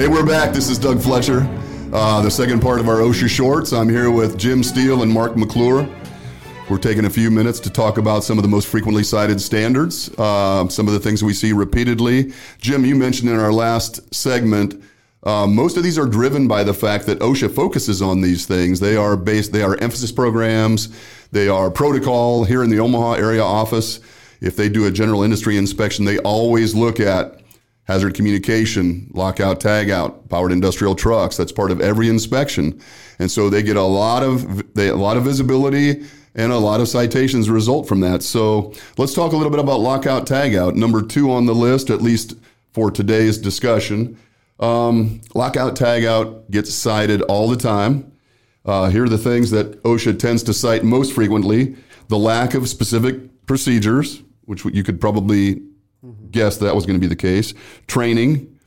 Hey, we're back. This is Doug Fletcher, uh, the second part of our OSHA Shorts. I'm here with Jim Steele and Mark McClure. We're taking a few minutes to talk about some of the most frequently cited standards, uh, some of the things we see repeatedly. Jim, you mentioned in our last segment, uh, most of these are driven by the fact that OSHA focuses on these things. They are based, they are emphasis programs, they are protocol here in the Omaha area office. If they do a general industry inspection, they always look at hazard communication, lockout, tagout, powered industrial trucks. That's part of every inspection, and so they get a lot of they, a lot of visibility and a lot of citations result from that. So let's talk a little bit about lockout, tagout. Number two on the list, at least for today's discussion. Um, lockout, tagout gets cited all the time. Uh, here are the things that OSHA tends to cite most frequently: the lack of specific procedures, which you could probably guess that was going to be the case. Training,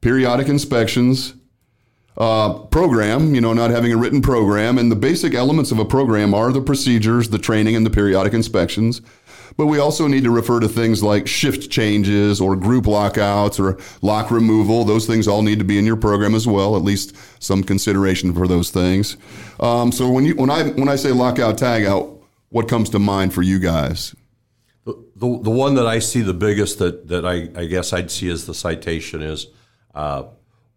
periodic inspections, uh, program, you know, not having a written program. And the basic elements of a program are the procedures, the training, and the periodic inspections. But we also need to refer to things like shift changes or group lockouts or lock removal. Those things all need to be in your program as well, at least some consideration for those things. Um, so when you when I when I say lockout tagout, what comes to mind for you guys? The, the, one that I see the biggest that, that I, I guess I'd see as the citation is uh,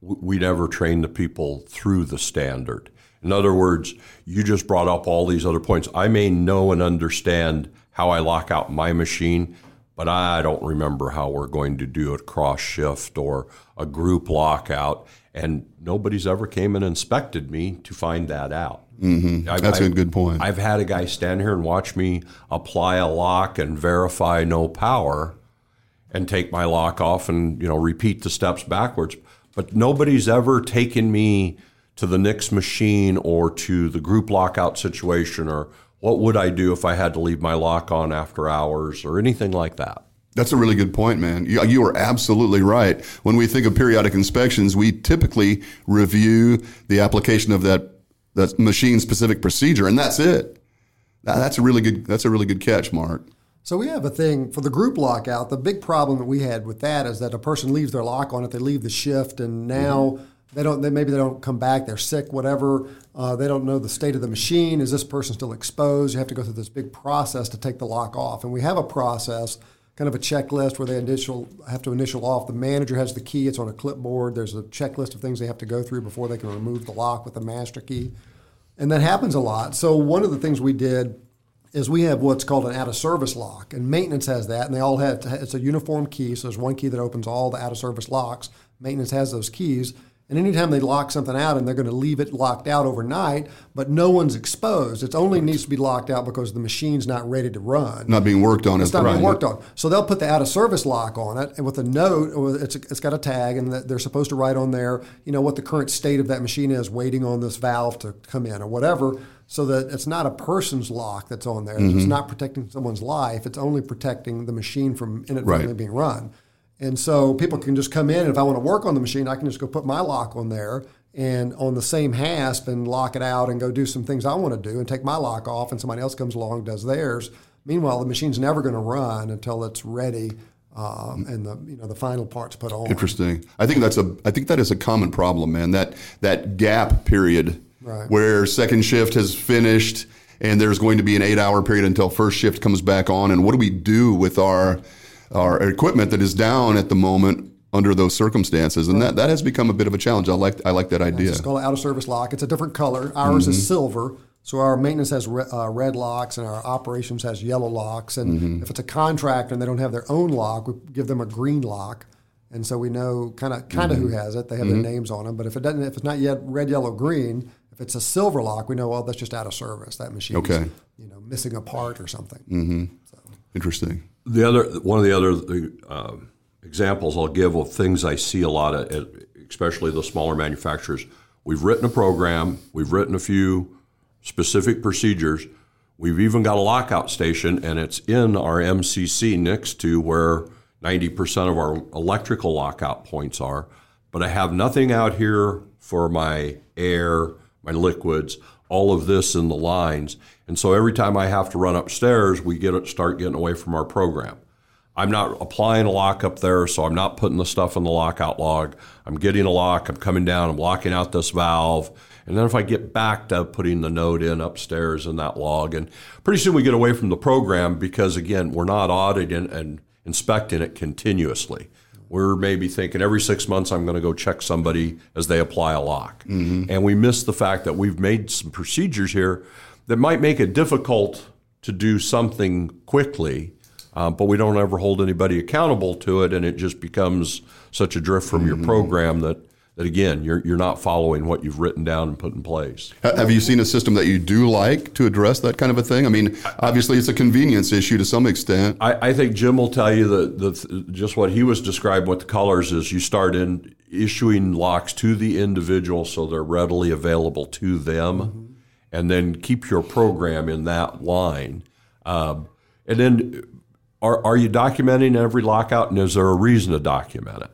we never train the people through the standard. In other words, you just brought up all these other points. I may know and understand how I lock out my machine, but I don't remember how we're going to do a cross shift or a group lockout. And nobody's ever came and inspected me to find that out. Mm-hmm. That's a good point. I've had a guy stand here and watch me apply a lock and verify no power and take my lock off and you know repeat the steps backwards. But nobody's ever taken me to the next machine or to the group lockout situation or what would I do if I had to leave my lock on after hours or anything like that. That's a really good point, man. You, you, are absolutely right. When we think of periodic inspections, we typically review the application of that the machine specific procedure, and that's it. That's a really good. That's a really good catch, Mark. So we have a thing for the group lockout. The big problem that we had with that is that a person leaves their lock on it. They leave the shift, and now mm-hmm. They don't. They maybe they don't come back. They're sick, whatever. Uh, they don't know the state of the machine. Is this person still exposed? You have to go through this big process to take the lock off, and we have a process kind of a checklist where they initial have to initial off. The manager has the key; it's on a clipboard. There's a checklist of things they have to go through before they can remove the lock with the master key, and that happens a lot. So one of the things we did is we have what's called an out of service lock, and maintenance has that, and they all have it's a uniform key. So there's one key that opens all the out of service locks. Maintenance has those keys, and anytime they lock something out and they're going to leave it locked out overnight, but no one's exposed, it only needs to be locked out because the machine's not ready to run. Not being worked on. It's not being worked on. So they'll put the out of service lock on it, and with a note, it's, it's got a tag, and they're supposed to write on there, you know, what the current state of that machine is, waiting on this valve to come in or whatever so that it's not a person's lock that's on there. Mm-hmm. It's not protecting someone's life. It's only protecting the machine from inadvertently right. being run. And so people can just come in, and if I want to work on the machine, I can just go put my lock on there and on the same hasp and lock it out and go do some things I want to do and take my lock off, and somebody else comes along does theirs. Meanwhile, the machine's never going to run until it's ready um, and the you know the final parts put on. Interesting. I think that's a I think that is a common problem, man. That that gap period right. where second shift has finished and there's going to be an eight hour period until first shift comes back on. And what do we do with our our equipment that is down at the moment under those circumstances, and that, that has become a bit of a challenge. I like I like that idea. It's called an out of service lock. It's a different color. Ours mm-hmm. is silver, so our maintenance has re, uh, red locks, and our operations has yellow locks. And mm-hmm. if it's a contractor and they don't have their own lock, we give them a green lock, and so we know kind of kind of mm-hmm. who has it. They have their mm-hmm. names on them. But if it doesn't, if it's not yet red, yellow, green, if it's a silver lock, we know well that's just out of service. That machine, okay. you know, missing a part or something. Mm-hmm. So. Interesting. The other one of the other uh, examples I'll give of things I see a lot of, especially the smaller manufacturers. We've written a program, we've written a few specific procedures. We've even got a lockout station, and it's in our MCC next to where 90% of our electrical lockout points are. But I have nothing out here for my air, my liquids, all of this in the lines. And so every time I have to run upstairs, we get start getting away from our program. I'm not applying a lock up there, so I'm not putting the stuff in the lockout log. I'm getting a lock, I'm coming down, I'm locking out this valve. And then if I get back to putting the note in upstairs in that log, and pretty soon we get away from the program because, again, we're not auditing and inspecting it continuously. We're maybe thinking every six months I'm going to go check somebody as they apply a lock. Mm-hmm. And we miss the fact that we've made some procedures here that might make it difficult to do something quickly um, but we don't ever hold anybody accountable to it, and it just becomes such a drift from mm-hmm. your program that, that again, you're, you're not following what you've written down and put in place. Have you seen a system that you do like to address that kind of a thing? I mean, obviously, it's a convenience issue to some extent. I, I think Jim will tell you that the, just what he was describing with the colors is you start in issuing locks to the individual so they're readily available to them, mm-hmm. And then keep your program in that line. Um, and then are, are you documenting every lockout and is there a reason to document it?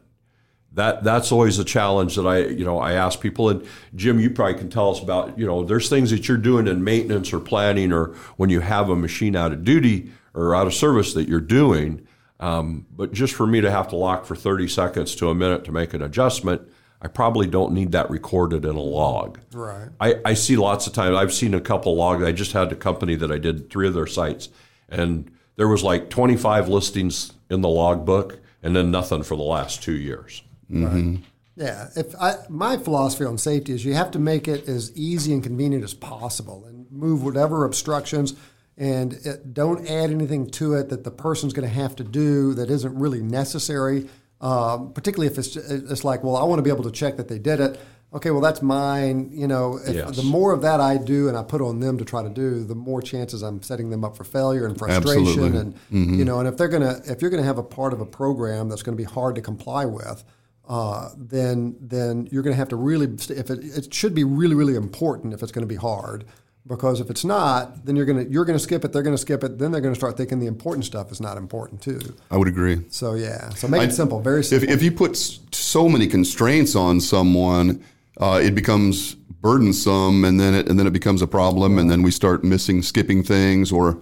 That, that's always a challenge that I, you know, I ask people. And Jim, you probably can tell us about, you know, there's things that you're doing in maintenance or planning or when you have a machine out of duty or out of service that you're doing. Um, but just for me to have to lock for 30 seconds to a minute to make an adjustment, I probably don't need that recorded in a log. Right. I, I see lots of times. I've seen a couple logs. I just had a company that I did three of their sites, and there was like 25 listings in the logbook and then nothing for the last two years. Mm-hmm. Right. Yeah, if I, my philosophy on safety is you have to make it as easy and convenient as possible, and move whatever obstructions, and it, don't add anything to it that the person's going to have to do that isn't really necessary. Um, particularly if it's it's like, well, I want to be able to check that they did it okay, well, that's mine. You know, yes. the more of that I do and I put on them to try to do, the more chances I'm setting them up for failure and frustration. Absolutely. And mm-hmm. you know, and if they're gonna, if you're gonna have a part of a program that's going to be hard to comply with, uh, then then you're going to have to really, if it, it should be really really important if it's going to be hard. Because if it's not, then you're gonna you're gonna skip it. They're gonna skip it. Then they're gonna start thinking the important stuff is not important too. I would agree. So yeah. So make I, it simple, very simple. If, if you put so many constraints on someone, uh, it becomes burdensome, and then it and then it becomes a problem, and then we start missing, skipping things, or.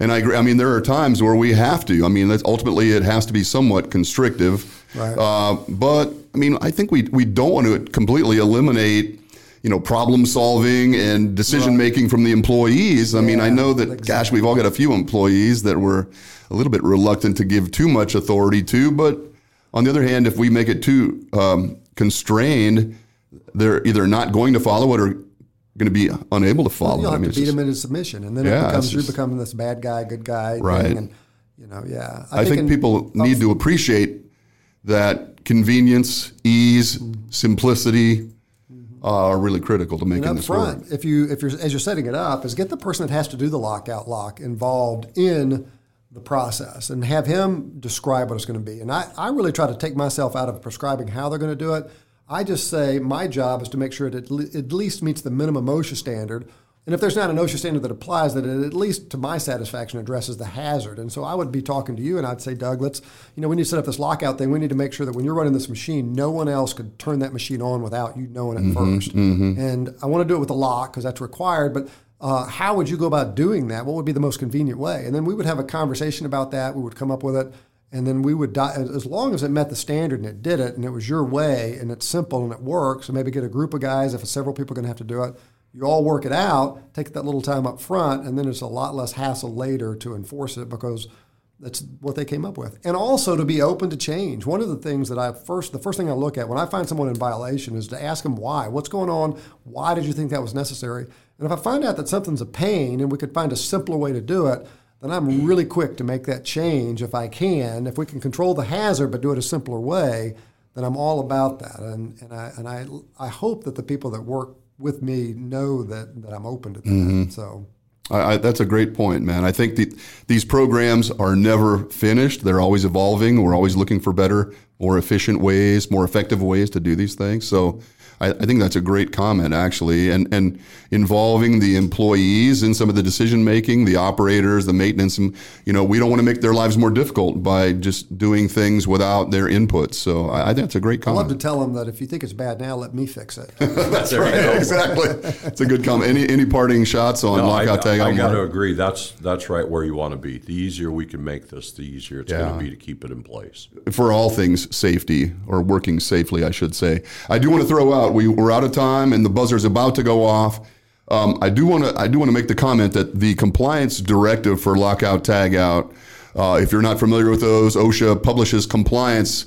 And I agree. I mean, there are times where we have to. I mean, ultimately, it has to be somewhat constrictive. Right. Uh, but I mean, I think we we don't want to completely eliminate you know, problem solving and decision making right. from the employees. I yeah, mean, I know that, exactly. gosh, we've all got a few employees that we're a little bit reluctant to give too much authority to. But on the other hand, if we make it too um, constrained, they're either not going to follow it or going to be unable to follow. Well, you'll have I mean, to beat them into submission, and then yeah, it becomes just, you becoming this bad guy, good guy right. thing, and you know, yeah. I, I think, think in, people need to appreciate that convenience, ease, mm-hmm. simplicity. Uh, are really critical to making this front, work. If you if you're as you're setting it up, is get the person that has to do the lockout lock involved in the process and have him describe what it's going to be. And I, I really try to take myself out of prescribing how they're going to do it I just say my job is to make sure it at least meets the minimum OSHA standard. And if there's not an OSHA standard that applies, that it at least to my satisfaction addresses the hazard. And so I would be talking to you and I'd say, Doug, let's, you know, we need to set up this lockout thing. We need to make sure that when you're running this machine, no one else could turn that machine on without you knowing it mm-hmm, 1st mm-hmm. And I want to do it with a lock because that's required. But uh, how would you go about doing that? What would be the most convenient way? And then we would have a conversation about that. We would come up with it and then we would die as long as it met the standard and it did it and it was your way and it's simple and it works and maybe get a group of guys if several people are going to have to do it you all work it out take that little time up front and then it's a lot less hassle later to enforce it because that's what they came up with. And also to be open to change. One of the things that i first the first thing i look at when i find someone in violation is to ask them why. What's going on? Why did you think that was necessary? And if i find out that something's a pain and we could find a simpler way to do it then I'm really quick to make that change if I can. If we can control the hazard but do it a simpler way, then I'm all about that. And, and, I, and I, I hope that the people that work with me know that, that I'm open to that. Mm-hmm. So. I, I, that's a great point, man. I think the, these programs are never finished. They're always evolving. We're always looking for better, more efficient ways, more effective ways to do these things. So I, I think that's a great comment, actually, and and involving the employees in some of the decision making, the operators, the maintenance. And, you know, we don't want to make their lives more difficult by just doing things without their input. So I, I think that's a great comment. I love to tell them that if you think it's bad now, let me fix it. That's right. exactly. It's a good comment. Any any parting shots on No, I, lockout tag? I out, got to agree. That's that's right where you want to be. The easier we can make this, the easier it's Yeah. going to be to keep it in place. for all things safety or working safely, I should say. I do want to throw out we, we're out of time and the buzzer's about to go off. Um, I do want to I do want to make the comment that the compliance directive for lockout tagout. Uh, if you're not familiar with those, OSHA publishes compliance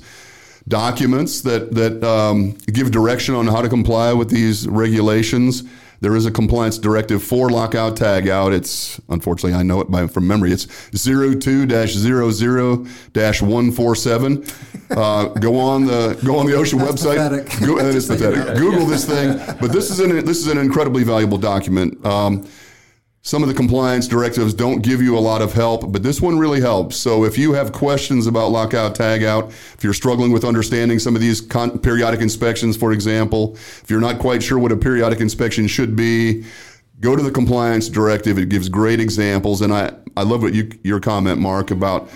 documents that that um, give direction on how to comply with these regulations. There is a compliance directive for lockout tagout. It's unfortunately I know it by from memory. It's 02-00-147. Uh, go on the go on the OSHA That's website. pathetic. Go, that is pathetic. Google this thing. But this is an this is an incredibly valuable document. Um, some of the compliance directives don't give you a lot of help, but this one really helps. So if you have questions about lockout tagout, if you're struggling with understanding some of these con- periodic inspections, for example, if you're not quite sure what a periodic inspection should be, go to the compliance directive. It gives great examples, and I I love what you your comment, Mark, about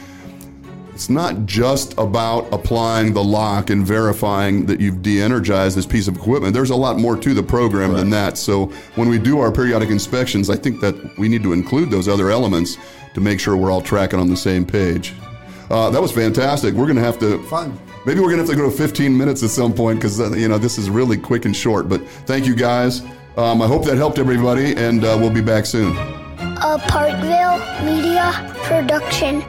it's not just about applying the lock and verifying that you've de-energized this piece of equipment. There's a lot more to the program than that. So when we do our periodic inspections, I think that we need to include those other elements to make sure we're all tracking on the same page. Uh, that was fantastic. We're going to have to Fun. Maybe we're going to have to go to 15 minutes at some point because uh, you know this is really quick and short. But thank you guys. Um, I hope that helped everybody, and uh, we'll be back soon. A Parkville Media Production.